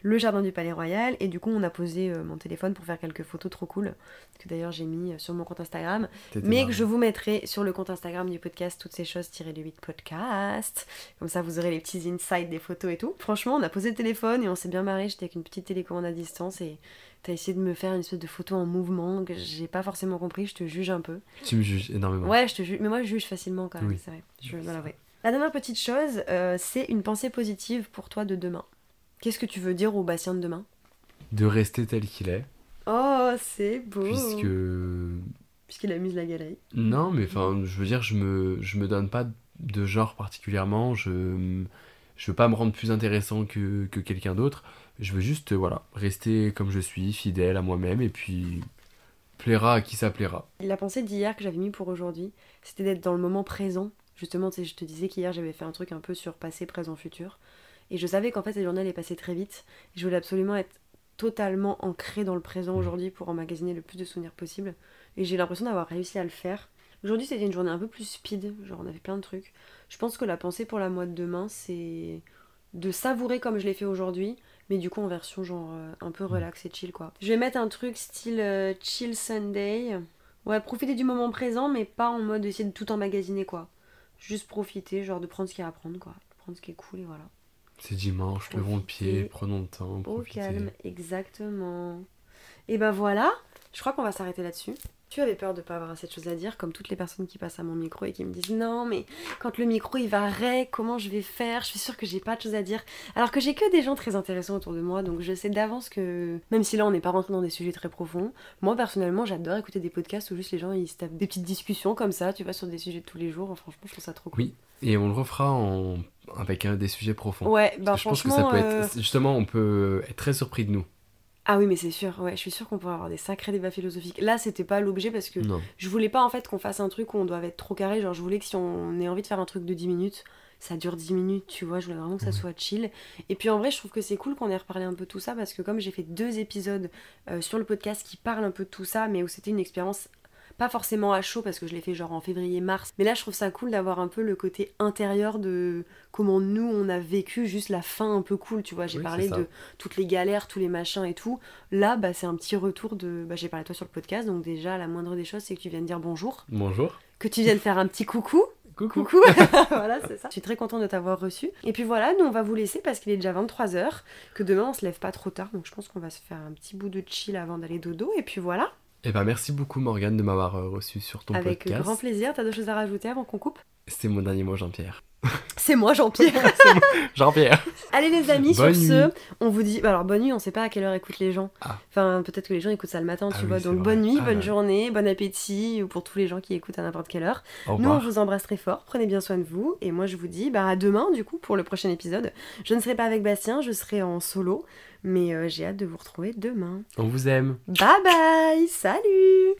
le jardin du Palais Royal. Et du coup, on a posé euh, mon téléphone pour faire quelques photos trop cool, que d'ailleurs j'ai mis sur mon compte Instagram. Mais marrant. que je vous mettrai sur le compte Instagram du podcast toutes ces choses tirées du 8 podcast. Comme ça, vous aurez les petits insights des photos et tout. Franchement, on a posé le téléphone et on s'est bien marré. J'étais avec une petite télécommande à distance et t'as essayé de me faire une espèce de photo en mouvement que j'ai pas forcément compris. Je te juge un peu. Tu me juges énormément. Ouais, je te juge. Mais moi, je juge facilement quand même, Oui. c'est vrai. Je dois l'avouer. La dernière petite chose, euh, c'est une pensée positive pour toi de demain. Qu'est-ce que tu veux dire au Bastien de demain? De rester tel qu'il est, Oh, c'est beau puisque Puisqu'il amuse la galerie. Non, mais enfin, je veux dire, je me, je me donne pas de genre particulièrement. Je, je veux pas me rendre plus intéressant que, que quelqu'un d'autre. Je veux juste, voilà, rester comme je suis, fidèle à moi-même, et puis plaira à qui ça plaira. La pensée d'hier que j'avais mis pour aujourd'hui, c'était d'être dans le moment présent. Justement, je te disais qu'hier j'avais fait un truc un peu sur passé, présent, futur. Et je savais qu'en fait cette journée allait passer très vite. Je voulais absolument être totalement ancrée dans le présent Mhm. aujourd'hui pour emmagasiner le plus de souvenirs possible. Et j'ai l'impression d'avoir réussi à le faire. Aujourd'hui c'était une journée un peu plus speed, genre on avait plein de trucs. Je pense que la pensée pour la mois de demain c'est de savourer comme je l'ai fait aujourd'hui, mais du coup en version genre euh, un peu relax et chill quoi. Je vais mettre un truc style euh, chill Sunday. Ouais, profiter du moment présent, mais pas en mode essayer de tout emmagasiner quoi. Juste profiter, genre de prendre ce qu'il y a à prendre quoi. Prendre ce qui est cool et voilà. C'est dimanche, levons le pied, prenons le temps, Au calme, exactement. Et ben voilà, je crois qu'on va s'arrêter là-dessus. Tu avais peur de pas avoir assez de choses à dire, comme toutes les personnes qui passent à mon micro et qui me disent non, mais quand le micro il va comment je vais faire? Je suis sûre que j'ai pas de choses à dire. Alors que j'ai que des gens très intéressants autour de moi, donc je sais d'avance que même si là on n'est pas rentré dans des sujets très profonds, moi personnellement j'adore écouter des podcasts où juste les gens ils se tapent des petites discussions comme ça, tu vois, sur des sujets de tous les jours. Franchement, je trouve ça trop cool. Oui, et on le refera en... avec un des sujets profonds. Ouais, bah Parce que je pense que franchement. ça peut euh, être. Justement, on peut être très surpris de nous. Ah oui, mais c'est sûr, ouais, je suis sûre qu'on pourrait avoir des sacrés débats philosophiques. Là, c'était pas l'objet parce que Non. je voulais pas en fait qu'on fasse un truc où on doit être trop carré. Genre, je voulais que si on ait envie de faire un truc de 10 minutes, ça dure 10 minutes, tu vois. Je voulais vraiment que ça soit chill. Et puis en vrai, je trouve que c'est cool qu'on ait reparlé un peu de tout ça parce que comme j'ai fait deux épisodes euh, sur le podcast qui parlent un peu de tout ça, mais où c'était une expérience pas forcément à chaud parce que je l'ai fait genre en février-mars, mais là je trouve ça cool d'avoir un peu le côté intérieur de comment nous on a vécu juste la fin un peu cool, tu vois. J'ai Oui, parlé de toutes les galères, tous les machins et tout. Là, bah, c'est un petit retour de. Bah, j'ai parlé à toi sur le podcast, donc déjà la moindre des choses c'est que tu viennes dire bonjour, Bonjour. que tu viennes faire un petit coucou. Coucou. Coucou Voilà, c'est ça. Je suis très contente de t'avoir reçu. Et puis voilà, nous on va vous laisser parce qu'il est déjà 23h, que demain on se lève pas trop tard, donc je pense qu'on va se faire un petit bout de chill avant d'aller dodo. Et puis voilà, Eh ben, merci beaucoup, Morgane, de m'avoir euh, reçu sur ton avec podcast. grand plaisir. T'as deux choses à rajouter avant qu'on coupe? C'est mon dernier mot, Jean-Pierre. C'est moi, Jean-Pierre. Jean-Pierre Allez les amis, Bonne sur nuit. ce, on vous dit. Alors bonne nuit, on sait pas à quelle heure écoutent les gens. Ah. Enfin, peut-être que les gens écoutent ça le matin, tu Ah vois. Donc bonne nuit, Ah bonne là. journée, bon appétit, ou pour tous les gens qui écoutent à n'importe quelle heure. Nous, on vous embrasse très fort, prenez bien soin de vous. Et moi, je vous dis bah, à demain, du coup, pour le prochain épisode. Je ne serai pas avec Bastien, je serai en solo. Mais euh, j'ai hâte de vous retrouver demain. On vous aime. Bye bye Salut